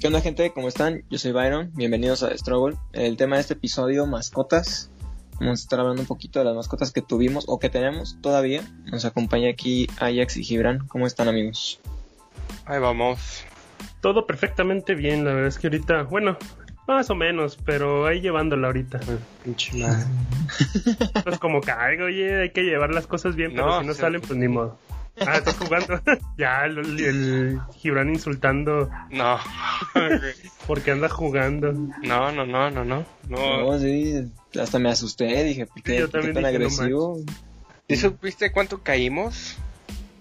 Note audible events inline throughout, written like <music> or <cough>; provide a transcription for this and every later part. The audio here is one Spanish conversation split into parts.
¿Qué onda gente? ¿Cómo están? Yo soy Byron, bienvenidos a The Struggle. El tema de este episodio, mascotas. Vamos a estar hablando un poquito de las mascotas que tuvimos o que tenemos todavía. Nos acompaña aquí Ajax y Gibran. ¿Cómo están amigos? Ahí vamos. Todo perfectamente bien, la verdad es que ahorita, bueno, más o menos, pero ahí llevándola ahorita. Pinche madre. <laughs> Pues como caigo, oye, hay que llevar las cosas bien, pero No, si no sí. salen, pues ni modo. Ah, estás jugando. <laughs> ya, el, el Gibran insultando No. <laughs> porque anda jugando. No, no, no, no, no. No. No, sí, hasta me asusté. Dije, ¿por qué, yo por qué también tan dije, no agresivo? ¿Y supiste cuánto caímos?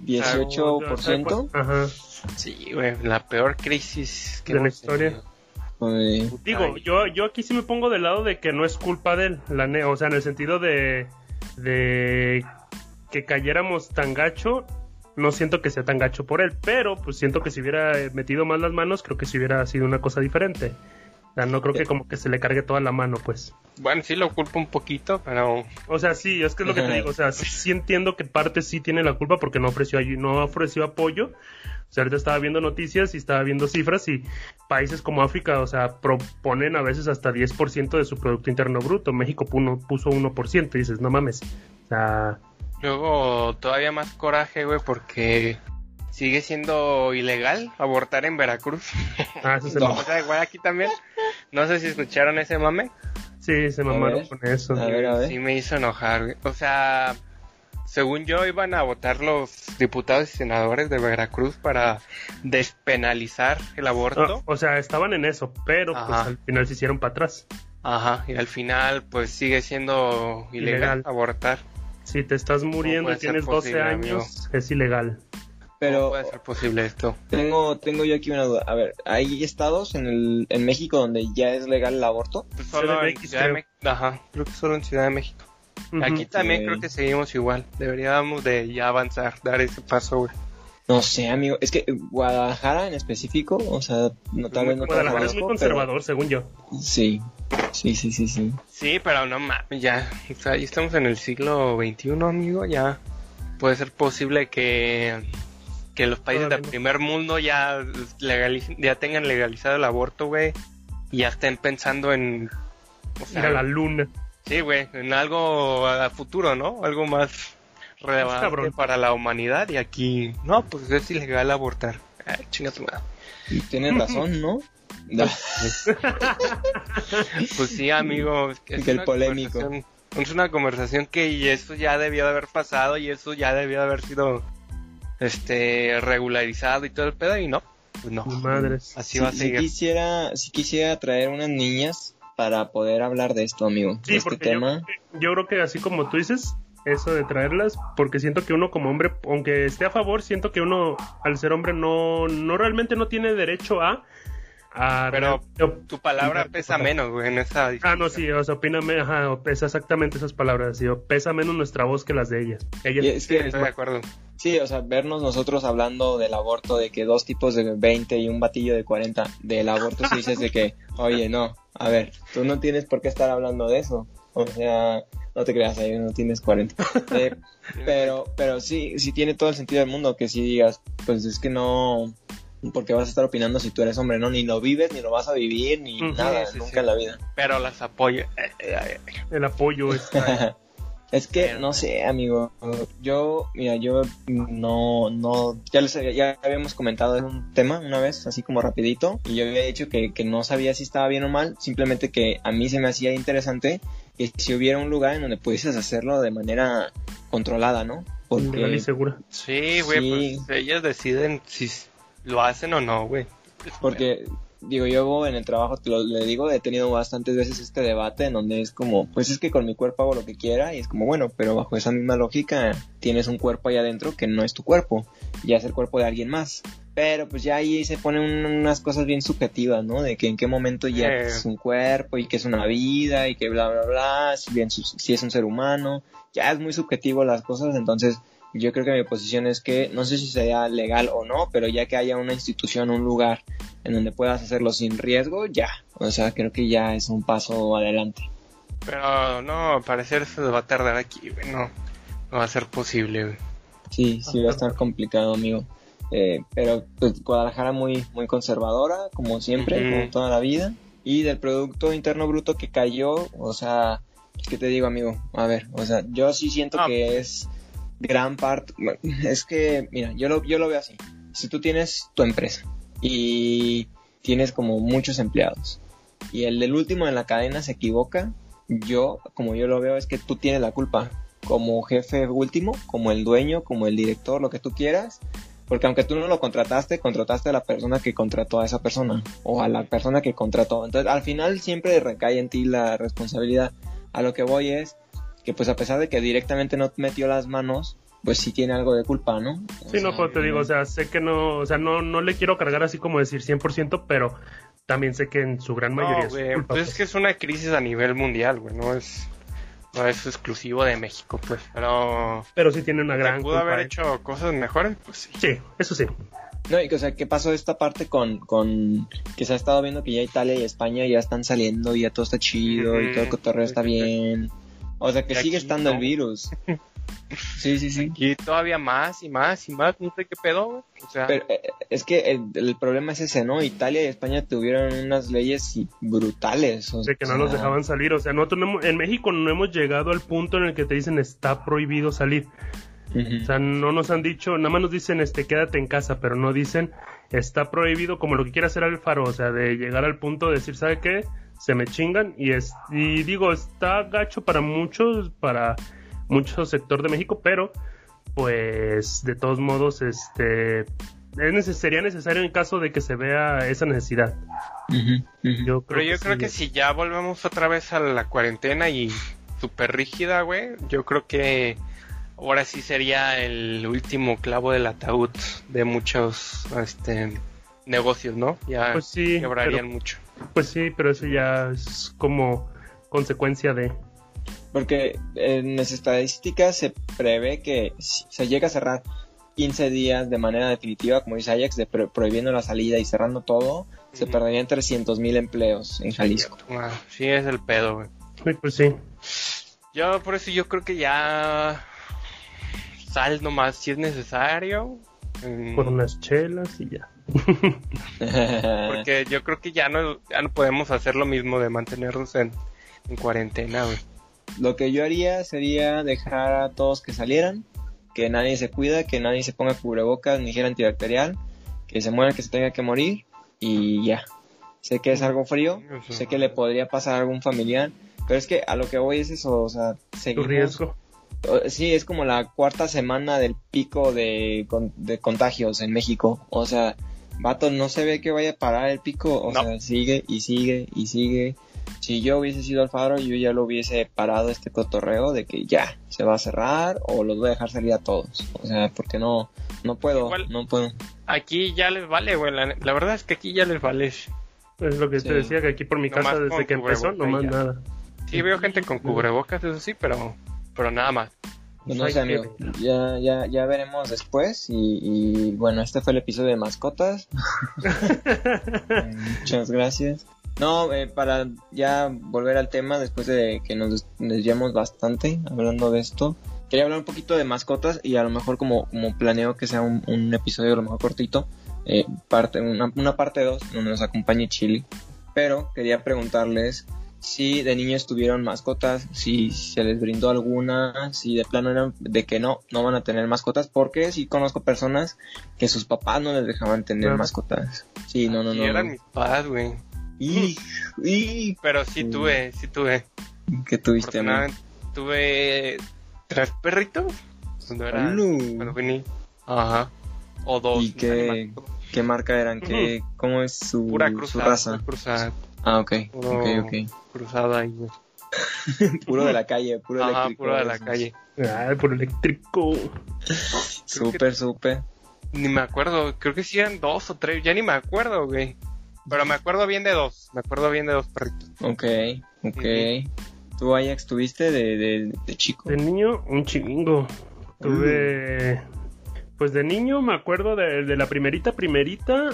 18%. Ajá. Sí, güey, la peor crisis que De la historia. Digo, Ay. yo, yo aquí sí me pongo del lado de que no es culpa de él, la ne- o sea, en el sentido de, de que cayéramos tan gacho, no siento que sea tan gacho por él, pero pues siento que si hubiera metido más las manos, creo que si hubiera sido una cosa diferente. O sea, no creo que como que se le cargue toda la mano, pues. Bueno, sí lo culpo un poquito, pero O sea, sí, es que es lo que te digo, o sea, sí, sí entiendo que parte sí tiene la culpa porque no ofreció, no ofreció apoyo. O sea, ahorita estaba viendo noticias y estaba viendo cifras y países como África, o sea, proponen a veces hasta 10% de su Producto Interno Bruto. México puso 1% y dices, no mames. O sea, luego todavía más coraje, güey, porque sigue siendo ilegal abortar en Veracruz. <laughs> ah, eso se, <laughs> No. O sea, igual aquí también. No sé si escucharon ese mame. sí, se mamaron con eso. A ver, a ver. Sí me hizo enojar, güey. O sea, según yo iban a votar los diputados y senadores de Veracruz para despenalizar el Ah, aborto. o sea, estaban en eso, pero pues al final se hicieron para atrás. Ajá, y al final pues sigue siendo ilegal, Ilegal. abortar. Si te estás muriendo y tienes 12 posible, años, es ilegal. ¿Cómo Pero puede ser posible esto? tengo, tengo yo aquí una duda. A ver, ¿hay estados en, el, en México donde ya es legal el aborto? Pues solo en Ciudad de. México. Ajá, creo que solo en Ciudad de México. Aquí también creo que seguimos igual. Deberíamos de ya avanzar, dar ese paso, güey. No sé, amigo. Es que Guadalajara en específico, o sea, no tal vez no Guadalajara es muy conservador, según yo. Sí, sí, sí, sí, sí. Sí, pero no mames, ya. O sea, ya estamos en el siglo XXI, amigo. Ya puede ser posible que, que los países del primer mundo ya, legaliz- ya tengan legalizado el aborto, güey. Y ya estén pensando en. O Ir a la luna. sí, güey, en algo a futuro, ¿no? Algo más relevante cabrón. para la humanidad. Y aquí, no, pues es ilegal abortar. Ay, chinga tu madre. Y Tienes razón, ¿no? Da- <laughs> <laughs> Pues sí, amigo. es que el una polémico. conversación- Es una conversación que y eso ya debió de haber pasado y eso ya debió de haber sido este regularizado y todo el pedo y no, pues no. Madres. Así Sí, va a seguir. quisiera, sí quisiera traer unas niñas para poder hablar de esto, amigo. Sí, de este porque yo, tema. yo creo que así como tú dices, eso de traerlas, porque siento que uno como hombre, aunque esté a favor, siento que uno al ser hombre no, no realmente no tiene derecho a... a Pero Tu palabra pesa menos, güey, en esa Ah, no, sí, o sea, opíname, ajá, pesa exactamente esas palabras, sí, o pesa menos nuestra voz que las de ellas. Ellas Y es que, Estoy de acuerdo. sí, o sea, vernos nosotros hablando del aborto, de que dos tipos de 20 y un batillo de 40 del aborto, si dices de que, oye, no, a ver, tú no tienes por qué estar hablando de eso. O sea, no te creas, ahí no tienes 40. <laughs> Eh, pero, pero sí, sí tiene todo el sentido del mundo que si digas, pues es que no, porque vas a estar opinando si tú eres hombre, ¿no? Ni lo vives, ni lo vas a vivir, ni nada, sí, sí, nunca sí. en la vida. Pero las apoyo. Eh, eh, el apoyo es... <laughs> es que, no sé, amigo, yo, mira, yo no, no, ya les había- ya habíamos comentado en un tema una vez, así como rapidito, y yo había dicho que, que no sabía si estaba bien o mal, simplemente que a mí se me hacía interesante que si hubiera un lugar en donde pudieses hacerlo de manera controlada, ¿no? legal y Porque, segura. Sí, güey, Sí. pues ellas deciden si lo hacen o no, güey. porque digo, yo en el trabajo, te lo le digo, he tenido bastantes veces este debate en donde es como, pues es que con mi cuerpo hago lo que quiera y es como, bueno, pero bajo esa misma lógica tienes un cuerpo ahí adentro que no es tu cuerpo, ya es el cuerpo de alguien más. Pero pues ya ahí se ponen un- unas cosas bien subjetivas, ¿no? De que en qué momento ya Eh. es un cuerpo y que es una vida y que bla, bla, bla, si, bien si es un ser humano, ya es muy subjetivo las cosas, entonces yo creo que mi posición es que no sé si sea legal o no, pero ya que haya una institución, un lugar en donde puedas hacerlo sin riesgo, ya. O sea, creo que ya es un paso adelante. Pero no, al parecer eso va a tardar aquí, güey. No, no va a ser posible, güey. Sí, sí va a estar complicado, amigo. Eh, pero pues, Guadalajara muy, muy conservadora, como siempre, como toda la vida. Y del Producto Interno Bruto que cayó, o sea, ¿qué te digo, amigo? A ver, o sea, yo sí siento Ah. que es gran parte. <laughs> Es que, mira, yo lo, yo lo veo así. Si tú tienes tu empresa y tienes como muchos empleados y el del último en la cadena se equivoca, yo, como yo lo veo, es que tú tienes la culpa como jefe último, como el dueño, como el director, lo que tú quieras, porque aunque tú no lo contrataste, contrataste a la persona que contrató a esa persona o a la persona que contrató. Entonces, al final siempre recae en ti la responsabilidad. A lo que voy es que pues a pesar de que directamente no metió las manos, pues sí tiene algo de culpa, ¿no? O Sí, no, sea, pero te digo, o sea, sé que no, o sea, no, no le quiero cargar así como decir 100%, pero también sé que en su gran mayoría No, es güey, culpa, pues pues. es que es una crisis a nivel mundial, güey, no es, no es exclusivo de México, pues, pero Pero sí tiene una ¿se gran pudo culpa. haber ¿eh? hecho cosas mejores, pues sí. Sí, eso sí. No, y que, o sea, ¿qué pasó esta parte con, con que se ha estado viendo que ya Italia y España ya están saliendo y ya todo está chido y todo el cotorreo está bien? O sea, que Y sigue estando el virus. <laughs> Sí, sí, sí. Y todavía más y más y más, no sé qué pedo, güey. O sea, Pero eh, es que el, el problema es ese, ¿no? Italia y España tuvieron unas leyes y- brutales. o De que no nos dejaban salir. O sea, nosotros no hemos- en México no hemos llegado al punto en el que te dicen está prohibido salir. O sea, no nos han dicho, nada más nos dicen este quédate en casa, pero no dicen está prohibido como lo que quiere hacer Alfaro, o sea, de llegar al punto de decir, ¿sabe qué? Se me chingan y es y digo, está gacho para muchos, para mucho sector de México, pero pues de todos modos este es neces- sería necesario en caso de que se vea esa necesidad. Yo creo pero yo que creo sí. que si ya volvemos otra vez a la cuarentena y súper rígida, güey, yo creo que ahora sí sería el último clavo del ataúd de muchos este negocios, ¿no? Ya Pues sí, quebrarían pero- mucho. Pues sí, pero eso ya es como consecuencia de Porque en las estadísticas se prevé que si se llega a cerrar 15 días de manera definitiva, como dice Ajax, de pro- prohibiendo la salida y cerrando todo, se perderían 300 mil empleos en Jalisco. Ah, sí es el pedo, güey. Pues sí. Yo por eso yo creo que ya sal nomás si es necesario. Por unas chelas y ya. <laughs> Porque yo creo que ya no, ya no podemos hacer lo mismo de mantenernos en, en cuarentena, güey. Lo que yo haría sería dejar a todos que salieran, que nadie se cuida, que nadie se ponga cubrebocas ni gel antibacterial, que se muera que se tenga que morir y ya. Sé que es algo frío, sé que le podría pasar a algún familiar, pero es que a lo que voy es eso, o sea, Tu riesgo. Sí, es como la cuarta semana del pico de, de contagios en México. O sea, vato, no se ve que vaya a parar el pico. O No. sea, sigue y sigue y sigue. Si yo hubiese sido Alfaro, yo ya lo hubiese parado este cotorreo de que ya se va a cerrar o los voy a dejar salir a todos. O sea, porque no, no puedo, Igual- no puedo. Aquí ya les vale, güey. La, la verdad es que aquí ya les vale. Es lo que Sí. te decía, que aquí por mi casa desde que empezó, y ya. nada. Sí veo gente con cubrebocas, eso sí, pero, pero nada más. Pues no sé, amigo. Ya, ya, ya veremos después. Y, y bueno, este fue el episodio de mascotas. <laughs> Muchas gracias. No, eh, para ya volver al tema, después de que nos des- desviamos bastante hablando de esto, quería hablar un poquito de mascotas y a lo mejor como, como planeo que sea un, un episodio a lo mejor cortito, eh, parte, una, una parte 2 donde nos acompañe Chili. Pero quería preguntarles si de niños tuvieron mascotas, si se les brindó alguna, si de plano eran de que no, no van a tener mascotas, porque sí conozco personas que sus papás no les dejaban tener mascotas. Sí, no, no, Y no. eran no. mis padres, güey. Y, y Pero sí tuve, sí tuve. ¿qué tuviste? Afortunadamente tuve tres perritos. Cuando era, cuando. Ajá. O dos. ¿Y qué, qué marca eran? ¿Qué, ¿Cómo es su, Pura su raza? Pura cruzada. Ah, ok, Puro- ok, ok. Cruzada ahí, güey. <laughs> Puro de la calle, puro Ajá, eléctrico. puro de la calle. Ay, por eléctrico. Súper, súper. Ni me acuerdo, creo que sí eran dos o tres, ya ni me acuerdo, güey. Pero me acuerdo bien de dos, me acuerdo bien de dos perritos. Ok, ok. ¿Tú, Ajax, tuviste de, de, de chico? De niño, un chingo. Tuve. Pues de niño me acuerdo de, de la primerita, primerita.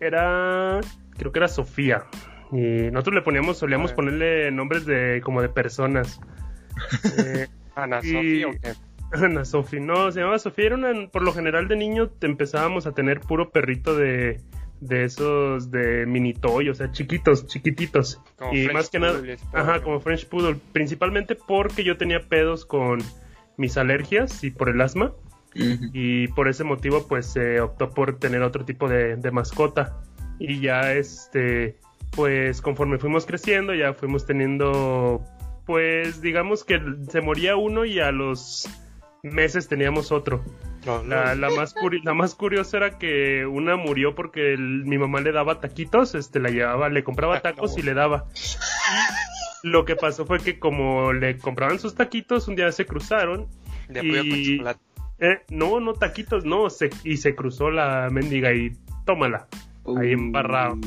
Era. Creo que era Sofía. Y nosotros le poníamos, solíamos ponerle nombres de como de personas. <laughs> Eh, Ana Sofía, ¿o qué? <laughs> Ana Sofi, no, se llamaba Sofía. Era una, por lo general de niño te empezábamos a tener puro perrito de, de esos de mini toy, o sea, chiquitos, chiquititos. Como y French más que nada, ajá, como French Poodle, principalmente porque yo tenía pedos con mis alergias y por el asma. Y por ese motivo pues se optó por tener otro tipo de, de mascota y ya este pues conforme fuimos creciendo ya fuimos teniendo pues digamos que se moría uno y a los meses teníamos otro No, no. la, la más curi- la más curiosa era que una murió porque el- mi mamá le daba taquitos este la llevaba le compraba tacos y le daba lo que pasó fue que como le compraban sus taquitos un día se cruzaron De con y- eh, no, no taquitos, no, se, y se cruzó la mendiga y tómala. Ahí embarrado.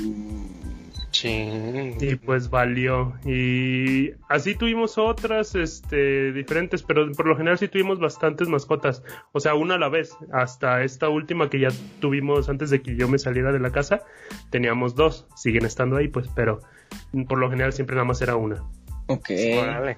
Ching. Y pues valió. Y así tuvimos otras, este, diferentes, pero por lo general sí tuvimos bastantes mascotas. O sea, una a la vez. Hasta esta última que ya tuvimos antes de que yo me saliera de la casa, teníamos dos. Siguen estando ahí, pues, pero por lo general siempre nada más era una. Ok. Órale.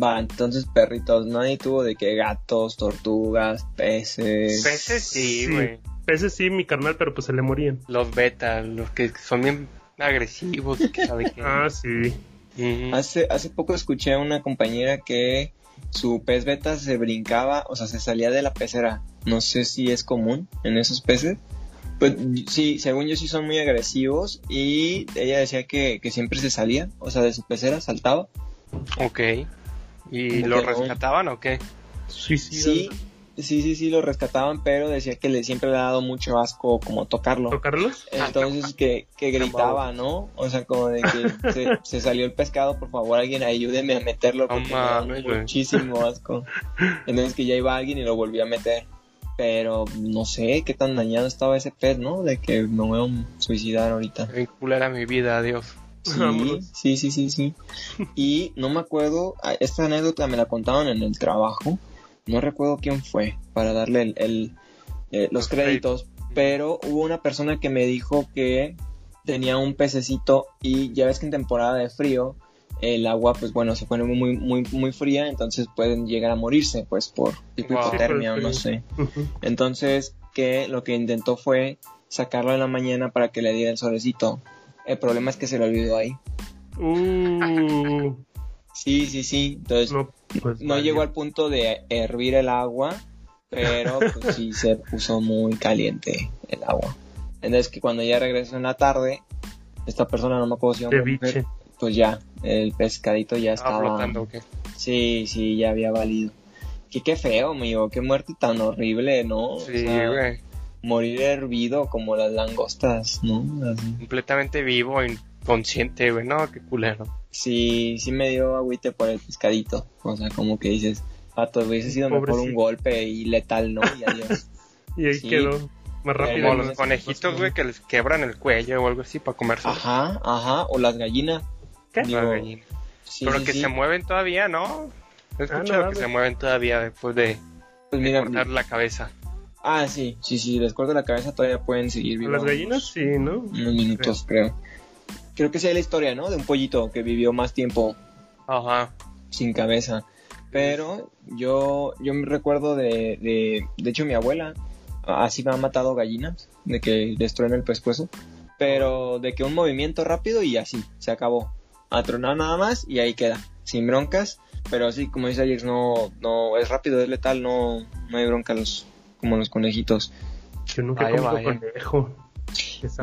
Va, entonces perritos, nadie tuvo de que gatos, tortugas, peces. Peces sí, Sí. güey. Ese sí, mi carnal, pero pues se le morían. Los beta, los que son bien agresivos, que sabe qué. Ah, sí. Ujú. Hace, hace poco escuché a una compañera que su pez beta se brincaba, o sea, se salía de la pecera. No sé si es común en esos peces. Pues sí, según yo sí son muy agresivos y ella decía que, que siempre se salía, o sea, de su pecera saltaba. Ok. ¿Y lo rescataban o qué? Suicidas. Sí, sí, sí, sí, lo rescataban, pero decía que le siempre le ha dado mucho asco como tocarlo. ¿Tocarlos? Entonces que, que gritaba, ¿no? O sea, como de que <laughs> se, se salió el pescado, por favor alguien ayúdeme a meterlo porque No me da muchísimo asco. Entonces que ya iba alguien y lo volvió a meter. Pero no sé qué tan dañado estaba ese pez, ¿no? De que me voy a suicidar ahorita. Bien culera mi vida, adiós. Sí, <laughs> sí, sí, sí, sí. Y no me acuerdo, ah, esta anécdota me la contaron en el trabajo. No recuerdo quién fue para darle el, el, eh, los créditos, pero hubo una persona que me dijo que tenía un pececito y ya ves que en temporada de frío el agua, pues bueno, se pone muy, muy, muy fría, entonces pueden llegar a morirse, pues por tipo Wow. hipotermia o no sé. Entonces, que lo que intentó fue sacarlo en la mañana para que le diera el solecito. El problema es que se le olvidó ahí. Uh, Sí, sí, sí. Entonces, no, no, pues valió. llegó al punto de hervir el agua, pero pues <laughs> sí se puso muy caliente el agua. Entonces, que cuando ya regresó en la tarde, esta persona, no me acuerdo si mujer, pues ya, el pescadito ya ¿Estaba estaba. flotando o qué? Sí, sí, ya había valido. Que qué feo, amigo, qué muerte tan horrible, ¿no? O Sí, sea, güey. morir hervido como las langostas, ¿no? Así. Completamente vivo, inconsciente, güey. No, qué culero. Sí, sí me dio agüite por el pescadito. O sea, como que dices, pato, hubiese sido mejor un golpe y letal, ¿no? Y adiós. <laughs> Y ahí Sí. quedó más rápido. Como los conejitos, güey, que les quebran el cuello o algo así para comerse. Ajá, ajá. O las gallinas. ¿Qué? Digo, sí, Pero sí, que sí. se mueven todavía, ¿no? He Ah, escuchado no, que se mueven todavía después de Pues mira, cortar la cabeza. ah, sí, sí, sí, les corto la cabeza todavía pueden seguir vivos. las gallinas sí, ¿no? Unos minutos, creo. Creo que sí hay la historia, ¿no? De un pollito que vivió más tiempo Ajá. sin cabeza. Pero yo, yo me recuerdo de, de, de hecho mi abuela así me ha matado gallinas, de que destruyen el pescuezo, pero de que un movimiento rápido y así, se acabó. A tronar nada más y ahí queda, sin broncas, pero así como dice Ajax, no, no, es rápido, es letal, no, no hay bronca los, como los conejitos. Yo nunca he conejo.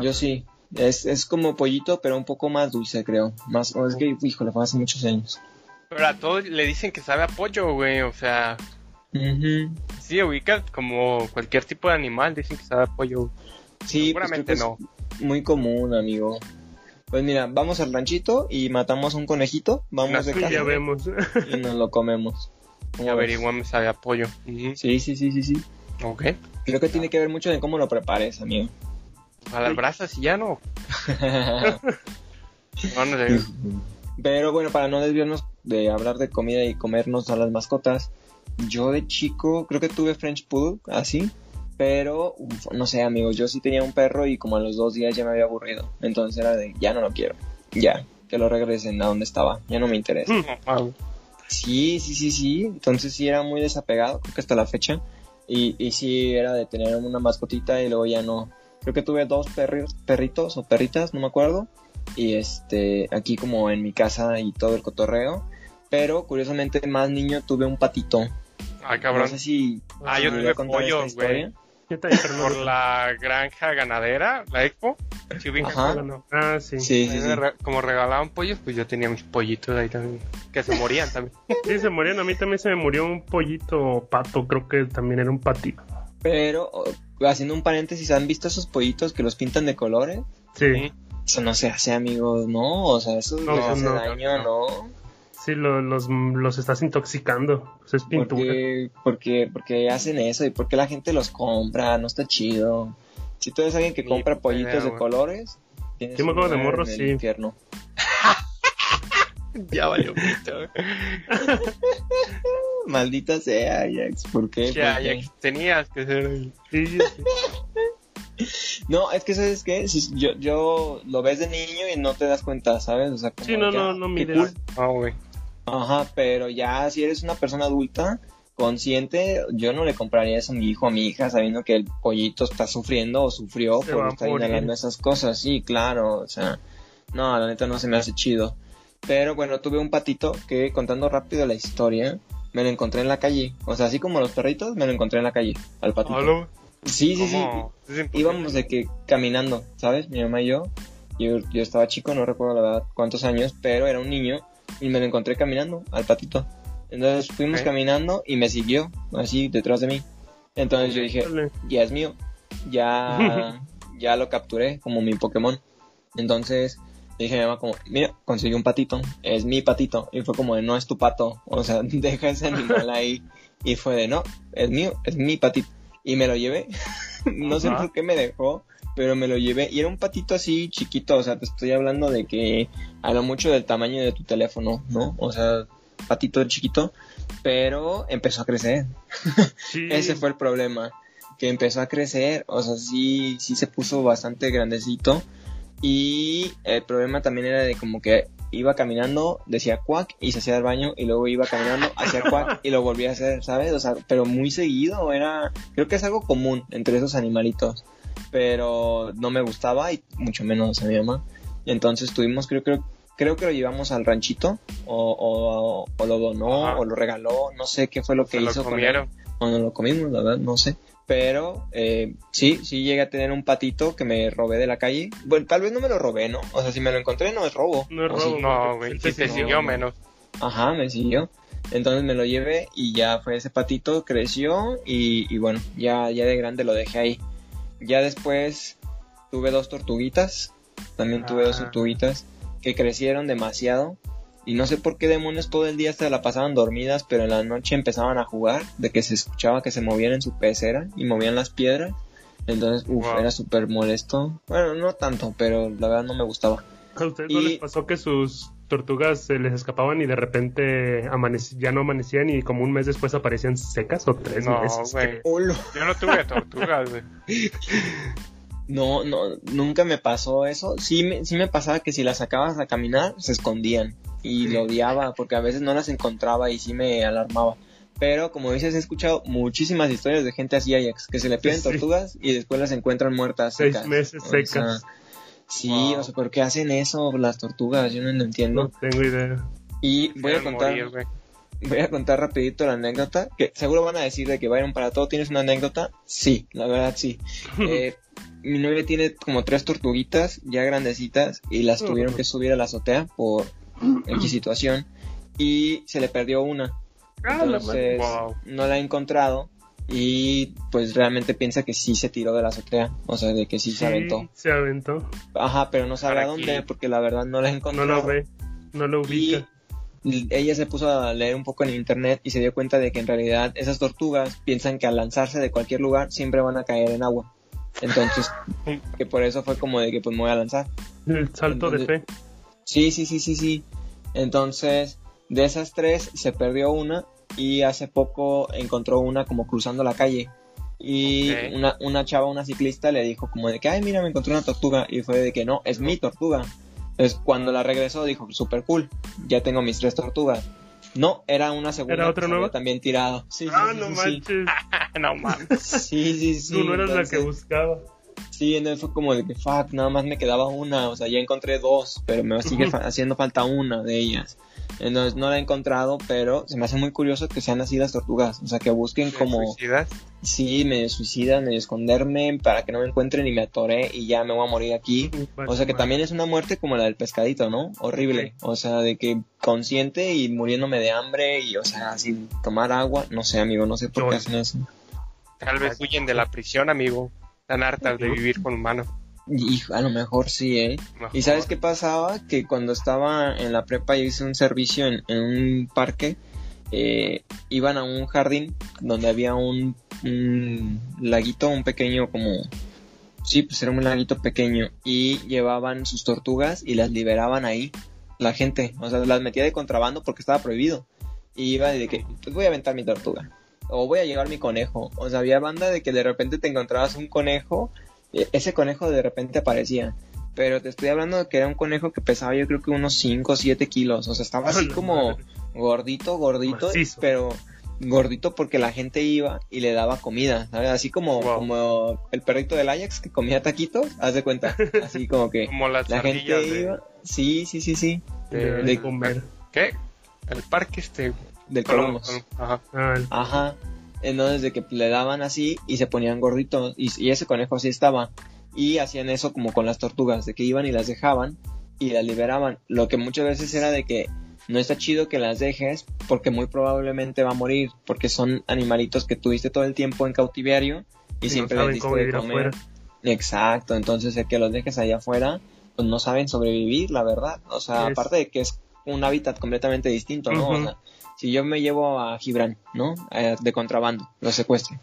Yo sí, es, es como pollito, pero un poco más dulce, creo. Más, o es que, híjole, fue hace muchos años. Pero a todos le dicen que sabe a pollo, güey. O sea, sí, ubica como cualquier tipo de animal, dicen que sabe a pollo. Sí, pues Seguramente no. muy común, amigo. Pues mira, vamos al ranchito y matamos un conejito, vamos de casa ya vemos. y nos lo comemos. <laughs> Y averiguamos sabe a pollo. Ujú. Sí, sí, sí, sí, sí. Ok. Creo que tiene que ver mucho en cómo lo prepares, amigo. A las brasas y ya no. <laughs> No, no le- Pero bueno, para no desviarnos de hablar de comida y comernos a las mascotas, yo de chico creo que tuve French Poodle, así. Pero, uf, no sé, amigos, yo sí tenía un perro y como a los dos días ya me había aburrido. Entonces era de, ya no lo quiero. Ya, que lo regresen a donde estaba. Ya no me interesa. No, ah, Sí, sí, sí, sí. Entonces sí era muy desapegado, creo que hasta la fecha. Y, y sí era de tener una mascotita y luego ya no. Creo que tuve dos perri- perritos o perritas, no me acuerdo. Y este, aquí como en mi casa y todo el cotorreo. Pero curiosamente más niño tuve un patito. Ay, cabrón. No sé si... Ah, yo tuve voy a contar pollo, esta güey. Por la granja ganadera, la Expo. Sí. Ah, sí. Sí, sí, Ahí sí. me re- Como regalaban pollos, pues yo tenía mis pollitos ahí también. Que se morían también. Sí, se morían. A mí también se me murió un pollito pato. Creo que también era un patito. Pero, haciendo un paréntesis, ¿han visto esos pollitos que los pintan de colores? Sí. Eso no se hace, amigos, ¿no? O sea, eso No, les hace no, daño, ¿no? Sí, lo- los, los estás intoxicando. Pues es pintura. Porque, porque, porque hacen eso y porque la gente los compra, no está chido. Si tú eres alguien que compra pollitos idea, de colores, tienes Yo me acuerdo de morros, en sí. el infierno. <laughs> Ya valió pito. <laughs> Maldita sea, Ajax, ¿por qué? Ya, ¿Por ya qué? que tenías que ser ahí. Sí, sí, sí. <laughs> No, es que sabes qué, Si yo, yo lo ves de niño y no te das cuenta, ¿sabes? O sea, como Sí, no, que, no, ah, no cool. No, güey. Ajá, pero ya si eres una persona adulta, consciente, yo no le compraría eso a mi hijo o a mi hija sabiendo que el pollito está sufriendo o sufrió Se por estar inhalando esas cosas. Sí, claro, o sea, no, la neta no se me hace chido. Pero bueno, tuve un patito que contando rápido la historia, me lo encontré en la calle. O sea, así como los perritos, me lo encontré en la calle, al patito. ¿Aló? Sí, sí, sí. Íbamos de que caminando, ¿sabes? Mi mamá y yo. Yo, yo estaba chico, no recuerdo la verdad cuántos años, pero era un niño y me lo encontré caminando al patito. Entonces fuimos caminando y me siguió, así detrás de mí. Entonces yo dije, ya es mío, ya, <laughs> ya lo capturé como mi Pokémon. Entonces dije a mi mamá como, mira, conseguí un patito, es mi patito. Y fue como de, no es tu pato, o sea, <laughs> deja ese animal ahí. Y fue de, no, es mío, es mi patito. Y me lo llevé, <laughs> no sé por qué me dejó, pero me lo llevé. Y era un patito así chiquito, o sea, te estoy hablando de que a lo mucho del tamaño de tu teléfono, ¿no? O sea, patito chiquito, pero empezó a crecer. <laughs> Sí. Ese fue el problema, que empezó a crecer, o sea, sí, sí se puso bastante grandecito. Y el problema también era de como que iba caminando, decía cuac y se hacía el baño y luego iba caminando, hacía cuac y lo volvía a hacer, ¿sabes? O sea, pero muy seguido, era, creo que es algo común entre esos animalitos, pero no me gustaba y mucho menos a mi mamá. Entonces tuvimos, creo, creo, creo que lo llevamos al ranchito o, o, o lo donó Ajá. o lo regaló, no sé qué fue lo que Se lo hizo con él comieron. o no lo comimos, la verdad, no sé. Pero eh, sí, sí llegué a tener un patito que me robé de la calle. Bueno, tal vez no me lo robé, ¿no? O sea, si me lo encontré no es robo. No es O robo. No, güey. Sí, Si sí, te no, siguió no. menos. Ajá, me siguió. Entonces me lo llevé y ya fue ese patito, creció y, y bueno, ya, ya de grande lo dejé ahí. Ya después tuve dos tortuguitas, también tuve dos Ah. tortuguitas que crecieron demasiado y no sé por qué demonios todo el día se la pasaban dormidas, pero en la noche empezaban a jugar, de que se escuchaba que se movían en su pecera y movían las piedras. Entonces, uff, Wow. era súper molesto. Bueno, no tanto, pero la verdad no me gustaba. ¿A ustedes no Y- les pasó que sus tortugas se les escapaban y de repente amanec- ya no amanecían y como un mes después aparecían secas o tres No, meses? Yo no tuve tortugas, güey. <laughs> No, no, nunca me pasó eso. Sí me, sí me pasaba que si las sacabas a caminar, se escondían. Y lo odiaba porque a veces no las encontraba y sí me alarmaba. Pero como dices, he escuchado muchísimas historias de gente así, Ajax, que se le piden Sí. tortugas y después las encuentran muertas Seis secas. meses O secas. sea, sí, Wow. o sea, ¿por qué hacen eso las tortugas? Yo no lo entiendo. No tengo idea. Y voy a contar, morir, voy a contar rapidito la anécdota, que seguro van a decir de que Byron para todo tienes una anécdota. Sí, la verdad sí. <laughs> Eh, mi novia tiene como tres tortuguitas ya grandecitas y las tuvieron que subir a la azotea por <clears throat> X situación y se le perdió una. Ah, la. Entonces Wow. no la ha encontrado y pues realmente piensa que sí se tiró de la azotea, o sea, de que sí, se aventó. Se aventó. Ajá, pero no sabe a ¿Para dónde qué? porque la verdad no la ha No lo ve. No lo Y ubica. ella se puso a leer un poco en internet y se dio cuenta de que en realidad esas tortugas piensan que al lanzarse de cualquier lugar siempre van a caer en agua. Entonces, <laughs> que por eso fue como de que pues me voy a lanzar. El salto de fe. Sí, sí, sí, sí, sí. Entonces, de esas tres se perdió una y hace poco encontró una como cruzando la calle. Y una, una chava, una ciclista, le dijo como de que, ay, mira, me encontré una tortuga. Y fue de que no, es mi tortuga. Entonces, cuando la regresó, dijo, super cool, ya tengo mis tres tortugas. No, era una segunda ¿Era otra nueva? también tirado. Sí, ah, sí, no sí, sí. manches. <laughs> no mames. <laughs> Sí, sí, sí. Tú no eras la que buscaba. Sí, entonces fue como de que, fuck, nada más me quedaba una, o sea, ya encontré dos, pero me sigue fa- haciendo falta una de ellas. Entonces no la he encontrado, pero se me hace muy curioso que sean así las tortugas, o sea, que busquen ¿Te como, suicidas? sí, me suicidan, me esconderme para que no me encuentren y me atoré y ya me voy a morir aquí. O sea, que también es una muerte como la del pescadito, ¿no? Horrible, o sea, de que consciente y muriéndome de hambre y, o sea, sin tomar agua, no sé, amigo, no sé por qué hacen eso. Tal vez huyen de la prisión, amigo. Están hartas de vivir con humanos. Y a lo mejor sí, ¿eh? Mejor. ¿Y sabes qué pasaba? Que cuando estaba en la prepa yo hice un servicio en, en un parque. eh, iban a un jardín donde había un, un laguito, un pequeño como... Sí, pues era un laguito pequeño. Y llevaban sus tortugas y las liberaban ahí. La gente, o sea, las metía de contrabando porque estaba prohibido. Y iba de que, pues voy a aventar mi tortuga. O voy a llevar mi conejo. O sea, había banda de que de repente te encontrabas un conejo e- ese conejo de repente aparecía. Pero te estoy hablando de que era un conejo que pesaba yo creo que unos 5 o 7 kilos. O sea, estaba así ¡A la <laughs> como gordito, gordito, Macizo. pero gordito porque la gente iba y le daba comida, ¿sabes? Así como, Wow. como el perrito del Ajax que comía taquitos, haz de cuenta. Así como que <laughs> Como las la gente de, iba. Sí, sí, sí, sí. de- de comer. ¿Qué? El parque este. Del Colomos. Colomos. Ajá. Ah, Ajá. Entonces de que le daban así y se ponían gorditos y, y ese conejo así estaba. Y hacían eso como con las tortugas, de que iban y las dejaban y las liberaban. Lo que muchas veces era de que no está chido que las dejes porque muy probablemente va a morir porque son animalitos que tuviste todo el tiempo en cautiverio y Y no siempre saben les diste cómo de vivir comer. afuera. Exacto, entonces el que los dejes allá afuera pues no saben sobrevivir, la verdad. O sea, Es- aparte de que es un hábitat completamente distinto, ¿no? O sea, si yo me llevo a Gibran, ¿no? Eh, de contrabando, lo secuestro.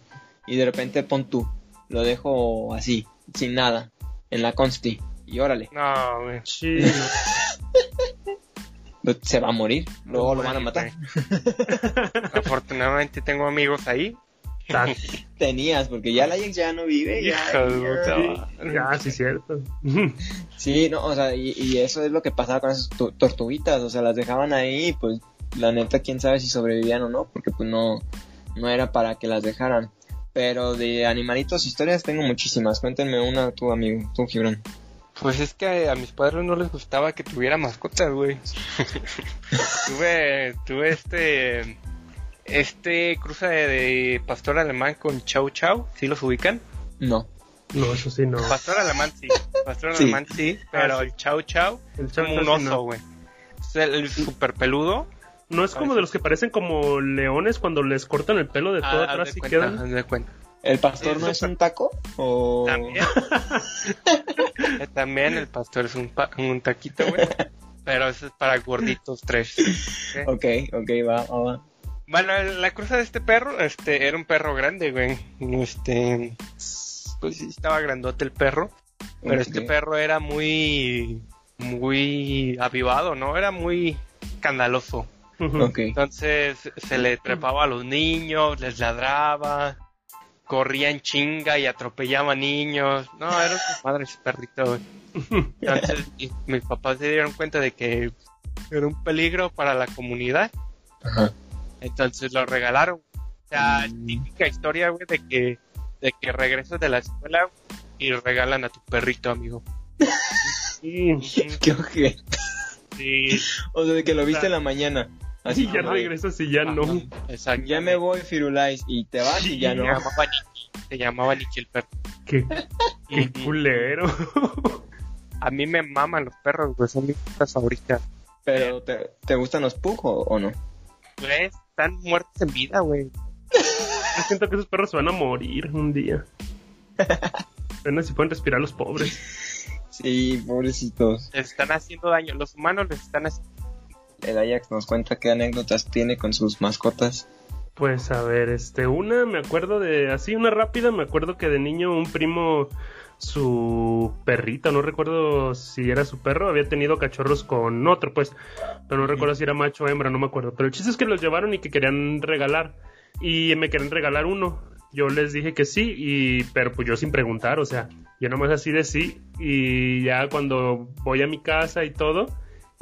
Y de repente pon tú, lo dejo así, sin nada, en la consti. Y órale, No, güey. Sí, lo- <laughs> se va a morir, luego lo van a matar. <laughs> Afortunadamente tengo amigos ahí. <laughs> Tenías, porque ya la ya no vive. Ya, ya. Ya, sí, cierto. Sí, no, o sea, y, y eso es lo que pasaba con esas tu- tortuguitas, o sea, las dejaban ahí pues la neta quién sabe si sobrevivían o no, porque pues no, no era para que las dejaran. Pero de animalitos, historias tengo muchísimas. Cuéntenme una tu amigo, tú Gibran. Pues es que a mis padres no les gustaba que tuviera mascotas, güey. <laughs> tuve, tuve este, este cruce de, de pastor alemán con Chau Chau, ¿sí los ubican? No. No, eso sí, no. Pastor alemán sí, pastor Sí. alemán sí, pero Ah, sí. el Chau Chau El es como un oso, no. güey. Es el, el super peludo. No es como de los que parecen como leones cuando les cortan el pelo de todo Ah, haz atrás de y cuenta, quedan. de cuenta. ¿El pastor no es un taco? O... También. <laughs> También el pastor es un, pa- un taquito, güey. Pero eso es para gorditos tres. ¿ok? <laughs> Ok, ok, va, va, va. Bueno, la cruza de este perro, este, era un perro grande, güey. Este, pues sí, estaba grandote el perro. Pero este perro era muy, muy avivado, ¿no? Era muy escandaloso. Entonces se le trepaba a los niños, les ladraba, corría en chinga y atropellaba niños. No, era su madre ese perrito. Entonces <laughs> y mis papás se dieron cuenta de que era un peligro para la comunidad. Ajá. Entonces lo regalaron. O sea, Mm. típica historia, güey, de que, de que regresas de la escuela y regalan a tu perrito, amigo. <laughs> Sí. Qué ojete. Sí, O sea, de que lo viste en la mañana. Así Y ya regresas y ya no. exacto. Ya me voy, Firulais, y te vas y ya Se no. llamaba Nicky, se llamaba Nicky el perro. Qué, qué culero. A mí me maman los perros, güey, son mis cosas favoritas. Pero, ¿te, te gustan los pug o, o no? Güey, están muertos en vida, güey. Yo siento que esos perros se van a morir un día. Apenas si pueden respirar los pobres. Sí, pobrecitos. Les están haciendo daño. Los humanos les están haciendo El Ajax nos cuenta qué anécdotas tiene con sus mascotas. Pues a ver, este, una me acuerdo de, así una rápida, me acuerdo que de niño un primo, su perrita, no recuerdo si era su perro, había tenido cachorros con otro, pues, pero no recuerdo si era macho o hembra, no me acuerdo. Pero el chiste es que los llevaron y que querían regalar, y me querían regalar uno. Yo les dije que sí, y, pero pues yo sin preguntar, o sea, yo nomás así de sí, y ya cuando voy a mi casa y todo,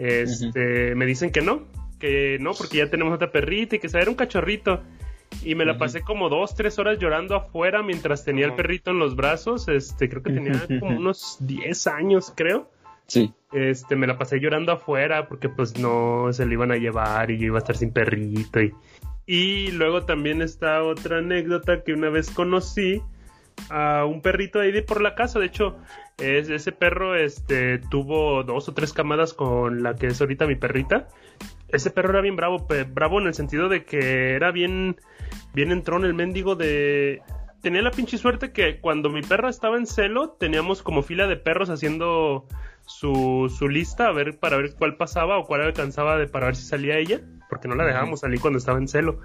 este, me dicen que no, que no, porque ya tenemos otra perrita y que era un cachorrito. Y me la pasé como dos, tres horas llorando afuera mientras tenía el perrito en los brazos. Este, creo que tenía como unos 10 años, creo. Sí. Este, me la pasé llorando afuera porque pues no se le iban a llevar y yo iba a estar sin perrito. Y, y luego también está otra anécdota que una vez conocí a un perrito ahí de por la casa. De hecho, es, ese perro este, tuvo dos o tres camadas con la que es ahorita mi perrita. Ese perro era bien bravo, bravo en el sentido de que era bien, bien entrón el mendigo de... Tenía la pinche suerte que cuando mi perra estaba en celo, teníamos como fila de perros haciendo su, su lista a ver para ver cuál pasaba o cuál alcanzaba de, para ver si salía ella, porque no la dejábamos salir cuando estaba en celo.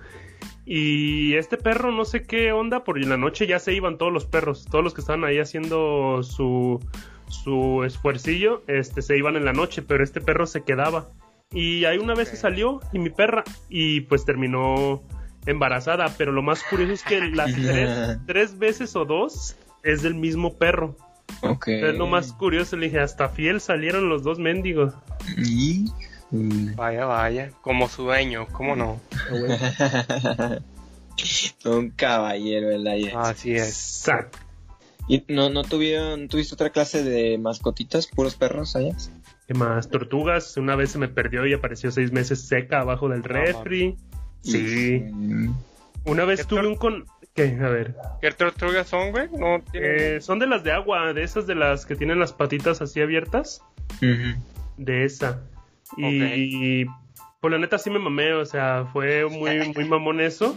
Y este perro, no sé qué onda, por en la noche ya se iban todos los perros, todos los que estaban ahí haciendo su, su esfuercillo, este, se iban en la noche, pero este perro se quedaba. Y ahí una vez se salió y mi perra, y pues terminó embarazada, pero lo más curioso es que las <laughs> tres, tres veces o dos es del mismo perro. Okay. Es lo más curioso, le dije, hasta fiel salieron los dos mendigos. ¿Y? Vaya, vaya, como su dueño, ¿cómo no? <laughs> Un caballero el aire. Así es. Exacto. ¿Y no, no tuvieron, tuviste otra clase de mascotitas, puros perros allá? ¿Qué más? Tortugas. Una vez se me perdió y apareció seis meses seca abajo del refri. Sí. Mm, Una vez ¿Qué tuve un con... ¿Qué? A ver. ¿Qué tortugas son, güey? No tienen... Eh, son de las de agua, de esas de las que tienen las patitas así abiertas. De esa. Y, pues la neta sí me mamé, o sea, fue muy, muy mamón eso.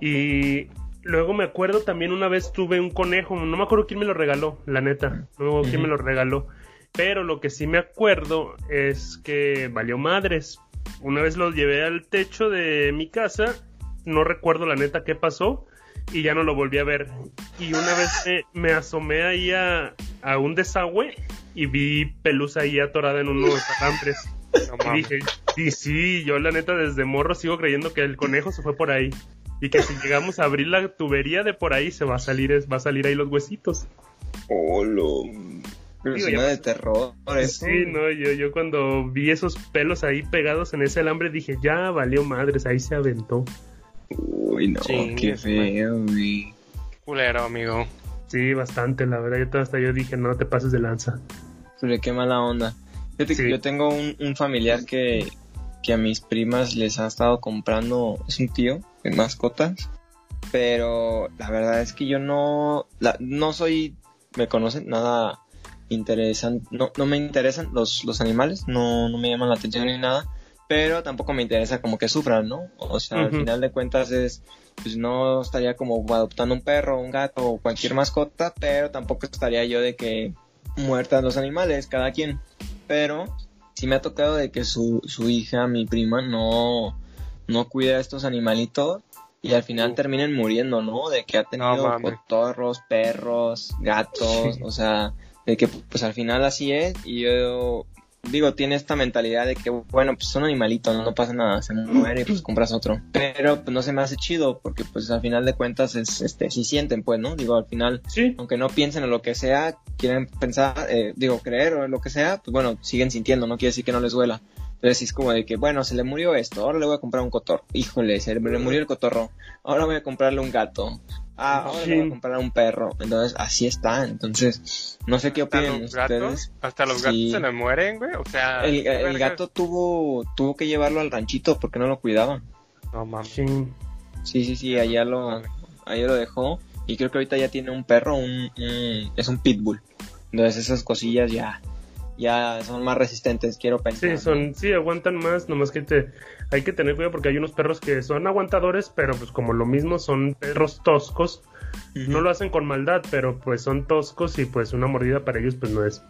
Y luego me acuerdo también una vez tuve un conejo, no me acuerdo quién me lo regaló, la neta, no me acuerdo quién me lo regaló. Pero lo que sí me acuerdo es que valió madres. Una vez lo llevé al techo de mi casa, no recuerdo la neta qué pasó y ya no lo volví a ver. Y una vez me, me asomé ahí a, a un desagüe y vi pelusa ahí atorada en unos alambres. <laughs> No Y dije, <laughs> sí, sí, yo la neta desde morro sigo creyendo que el conejo se fue por ahí. Y que si llegamos a abrir la tubería de por ahí se va a salir, va a salir ahí los huesitos. Pero Digo, suena ya- de terror. eso. Sí, no, yo, yo cuando vi esos pelos ahí pegados en ese alambre dije, ya valió madres, ahí se aventó. Uy, no, Sí, qué feo, güey. Culero, amigo. Sí, bastante, la verdad, yo hasta yo dije, no te pases de lanza. Pero qué mala onda. Fíjate que yo tengo un, un familiar que, que a mis primas les ha estado comprando, es un tío, en mascotas. Pero la verdad es que yo no, la- no soy, me conocen, nada interesante, no, no me interesan los, los animales, no, no me llaman la atención ni nada. Pero tampoco me interesa como que sufran, ¿no? O sea, al final de cuentas es, pues no estaría como adoptando un perro, un gato o cualquier mascota, pero tampoco estaría yo de que muertas los animales, cada quien. Pero sí me ha tocado de que su, su hija, mi prima, no, no cuida a estos animalitos y al final terminen muriendo, ¿no? De que ha tenido cotorros, perros, gatos, o sea, de que pues al final así es y yo digo, tiene esta mentalidad de que, bueno, pues son animalitos, no, no pasa nada, se muere y pues compras otro. Pero pues no se me hace chido porque pues al final de cuentas es, este, sí sienten pues, ¿no? Digo, al final Sí, aunque no piensen en lo que sea, quieren pensar, eh, digo, creer o en lo que sea, pues bueno, siguen sintiendo, no quiere decir que no les duela. Entonces es como de que, bueno, se le murió esto, ahora le voy a comprar un cotorro. Híjole, se le murió el cotorro, ahora voy a comprarle un gato. Ah, ahora le voy a comprar un perro. Entonces así está, entonces no sé qué gatos, ustedes. hasta los gatos Sí. se le mueren, güey. O sea, El, gato tuvo, tuvo que llevarlo al ranchito porque no lo cuidaban. No mames. sí. Sí, sí, sí, allá lo, allá lo dejó. Y creo que ahorita ya tiene un perro, un, un- es un pitbull. Entonces esas cosillas ya, ya son más resistentes, quiero pensar. Sí, son, sí, aguantan más, nomás que te, hay que tener cuidado porque hay unos perros que son aguantadores, pero pues como lo mismo son perros toscos, no lo hacen con maldad, pero pues son toscos y pues una mordida para ellos pues no es,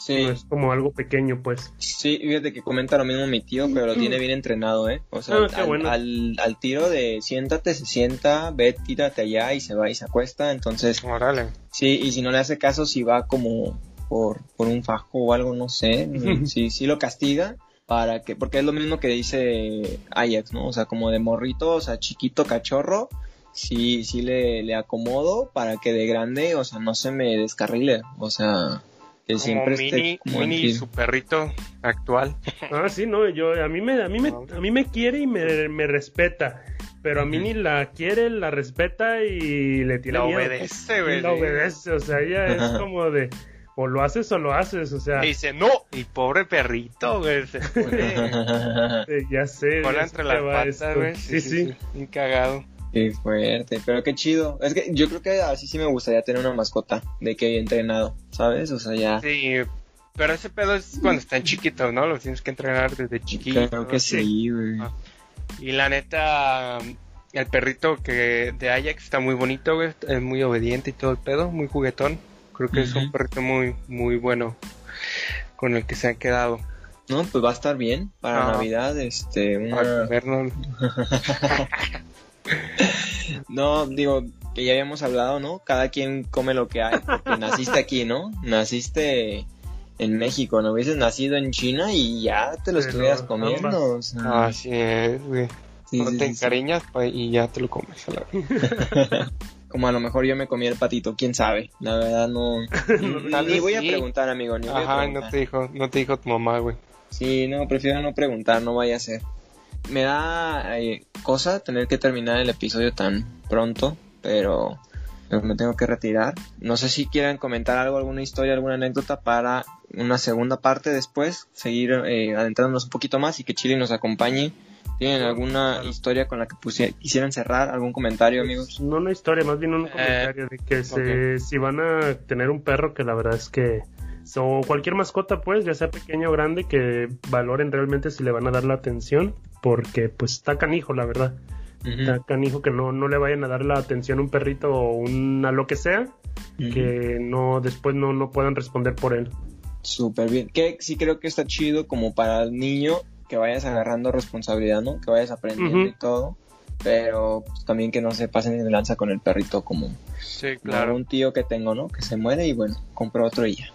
Sí, no es como algo pequeño pues. sí, fíjate que comenta lo mismo mi tío, pero lo tiene bien entrenado, ¿eh? O sea, Ah, qué al, bueno. al, al tiro de siéntate, se sienta, ve, tírate allá y se va y se acuesta. Entonces, Órale. sí, y si no le hace caso, si va como por, por un fajo o algo, no sé, sí, sí lo castiga para que, porque es lo mismo que dice Ajax, ¿no? O sea, como de morrito, o sea, chiquito cachorro, sí, sí le, le acomodo para que de grande, o sea, no se me descarrile, o sea, Que Como siempre esté mini, como mini su perrito actual. <laughs> Ah, sí, no, yo, a mí me, a mí me, a mí me quiere y me, me respeta. Pero a mí ni la quiere, la respeta y le tiene La miedo. obedece, güey. la obedece, o sea, ella es como de, o lo haces o lo haces, o sea, Y dice, no, y pobre perrito, güey, se pone, <laughs> eh, ya sé. pone ya entre las patas, güey. Sí, sí. Bien cagado. Qué fuerte, pero qué chido. Es que yo creo que así sí me gustaría tener una mascota de que haya entrenado, ¿sabes? O sea, ya. Sí, pero ese pedo es cuando están chiquitos, ¿no? Los tienes que entrenar desde chiquitos. Creo que sí, güey. Ah. Y la neta, el perrito que de Ajax está muy bonito, güey. Es muy obediente y todo el pedo, muy juguetón. Creo que es un perrito muy, muy bueno con el que se han quedado. No, pues va a estar bien para Ah. Navidad, este, Para una... comernos. <laughs> No, digo, que ya habíamos hablado, ¿no? Cada quien come lo que hay, porque naciste aquí, ¿no? Naciste en México, no hubieses nacido en China y ya te lo Pero estuvieras comiendo, o sea, Así es, güey. sí, no sí, te sí, encariñas pa- y ya te lo comes. a la vez. <laughs> Como a lo mejor yo me comí el patito, quién sabe, la verdad no... <laughs> Ni voy a preguntar, amigo, ni voy a Ajá, preguntar. no te dijo, no te dijo tu mamá, güey. Sí, no, prefiero no preguntar, no vaya a ser. Me da eh, cosa tener que terminar el episodio tan pronto, pero pero me tengo que retirar. No sé si quieran comentar algo, alguna historia, alguna anécdota para una segunda parte después, seguir eh, adentrándonos un poquito más y que Chile nos acompañe. ¿Tienen alguna Claro. historia con la que quisieran cerrar? ¿Algún comentario, amigos? No una historia, más bien un Eh, comentario de que se, si van a tener un perro que la verdad es que o cualquier mascota pues ya sea pequeño o grande que valoren realmente si le van a dar la atención porque pues está canijo la verdad está canijo que no, no le vayan a dar la atención a un perrito o una lo que sea que no después no, no puedan responder por él Súper bien. Que sí creo que está chido como para el niño que vayas agarrando responsabilidad, ¿no? Que vayas aprendiendo y todo. Pero pues, también que no se pasen de lanza con el perrito como Sí, claro. un tío que tengo, ¿no? Que se muere y bueno, compro otro y ya.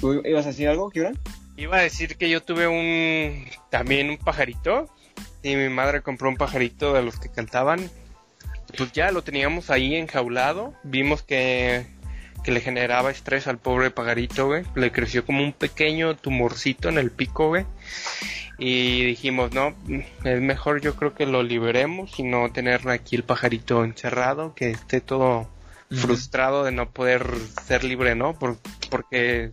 ¿Tú ibas a decir algo, Gibran? Iba a decir que yo tuve un también un pajarito y mi madre compró un pajarito de los que cantaban. Pues ya lo teníamos ahí enjaulado. Vimos que, que le generaba estrés al pobre pajarito, güey. Le creció como un pequeño tumorcito en el pico, güey. Y dijimos, no, es mejor yo creo que lo liberemos y no tener aquí el pajarito encerrado, que esté todo frustrado de no poder ser libre, ¿no? Por- porque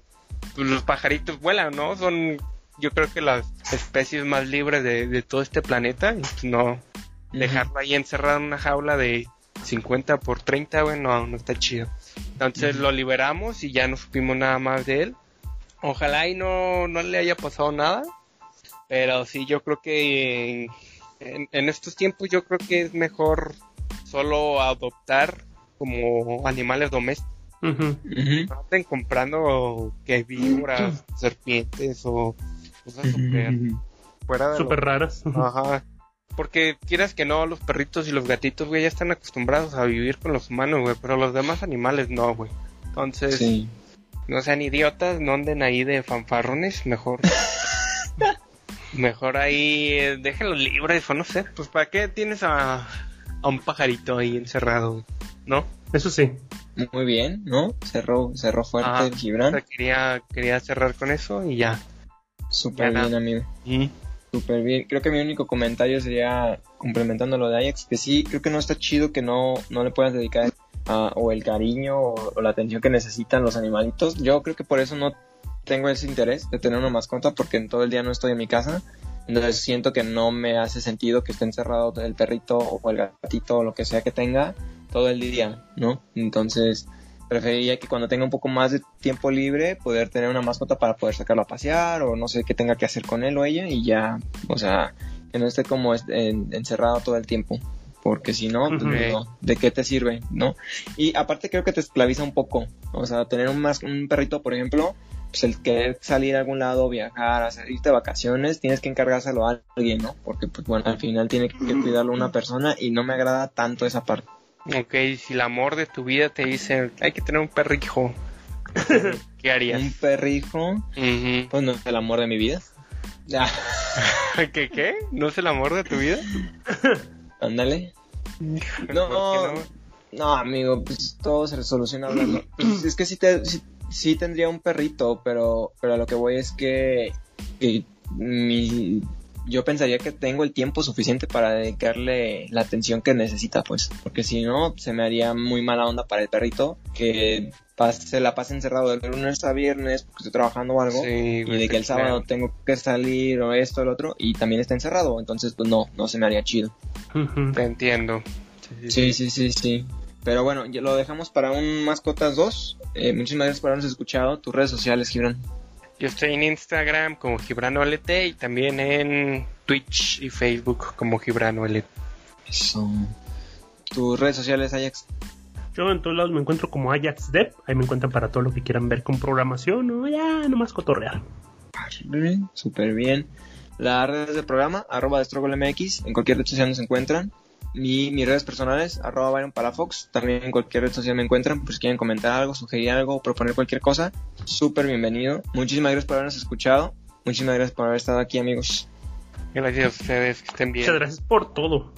los pajaritos vuelan, ¿no? Son, yo creo que las especies más libres de, de todo este planeta. Y no dejarlo ahí encerrado en una jaula de 50 por 30, güey, no, no está chido. Entonces lo liberamos y ya no supimos nada más de él. Ojalá y no, no le haya pasado nada. Pero sí, yo creo que en, en estos tiempos yo creo que es mejor solo adoptar como animales domésticos. No anden comprando que víboras, serpientes o cosas super fuera de lo- súper raras Ajá. Porque quieras que no, los perritos y los gatitos, güey, ya están acostumbrados a vivir con los humanos, güey, pero los demás animales no, güey. Entonces, Sí. no sean idiotas, no anden ahí de fanfarrones, mejor. <laughs> mejor ahí, eh, déjenlos libres, o no sé, pues ¿para qué tienes a, a un pajarito ahí encerrado, güey? ¿no? eso sí Muy bien, ¿no? Cerró, cerró fuerte Ajá. el O Gibran. sea, quería, quería cerrar con eso y ya. Súper bien, amigo. Súper bien. Creo que mi único comentario sería complementando lo de Ajax, que sí, creo que no está chido que no, no le puedas dedicar ah, o el cariño o, la atención que necesitan los animalitos. Yo creo que por eso no tengo ese interés de tener una mascota, porque en todo el día no estoy en mi casa. Entonces siento que no me hace sentido que esté encerrado el perrito o el gatito o lo que sea que tenga todo el día, ¿no? Entonces preferiría que cuando tenga un poco más de tiempo libre poder tener una mascota para poder sacarlo a pasear o no sé qué tenga que hacer con él o ella y ya, o sea, que no esté como en- encerrado todo el tiempo. Porque si no, pues, no, ¿de qué te sirve? ¿No? Y aparte creo que te esclaviza un poco. O sea, tener un, mas- un perrito, por ejemplo, pues el querer salir a algún lado, viajar, hacer, irte de vacaciones, tienes que encargárselo a alguien, ¿no? Porque, pues bueno, al final tiene que cuidarlo una persona y no me agrada tanto esa parte. Ok, si el amor de tu vida te dice, hay que tener un perrijo, <laughs> ¿qué harías? Un perrijo, pues no es el amor de mi vida. <laughs> ¿Qué, qué? ¿No es el amor de tu vida? <laughs> ándale. ¿Por No, No, amigo, pues todo se soluciona hablando. Pues, es que sí, te, sí, sí tendría un perrito, pero, pero a lo que voy es que, que mi, yo pensaría que tengo el tiempo suficiente para dedicarle la atención que necesita, pues, porque si no, se me haría muy mala onda para el perrito que se la pase encerrado de lunes a viernes porque estoy trabajando o algo Sí, y de que el sábado creo. tengo que salir o esto o lo otro y también está encerrado, entonces pues no, no se me haría chido. Te entiendo. Sí, sí, Sí, sí, sí, sí. Pero bueno, ya lo dejamos para un Mascotas 2. Eh, muchísimas gracias por habernos escuchado. Tus redes sociales, Gibran. Yo estoy en Instagram como Gibrano LT y también en Twitch y Facebook como Gibrano LT. Eso. Tus redes sociales, Ajax. Yo en todos lados me encuentro como Ajax Dev. Ahí me encuentran para todo lo que quieran ver con programación o ya nomás cotorrear. Súper bien. Las redes del programa, arroba MX, en cualquier red social nos encuentran. Y mis redes personales, arroba Byron Palafox, también en cualquier red social me encuentran. Pues si quieren comentar algo, sugerir algo, proponer cualquier cosa, súper bienvenido. Muchísimas gracias por habernos escuchado. Muchísimas gracias por haber estado aquí, amigos. Gracias a ustedes, que estén bien. Muchas gracias por todo.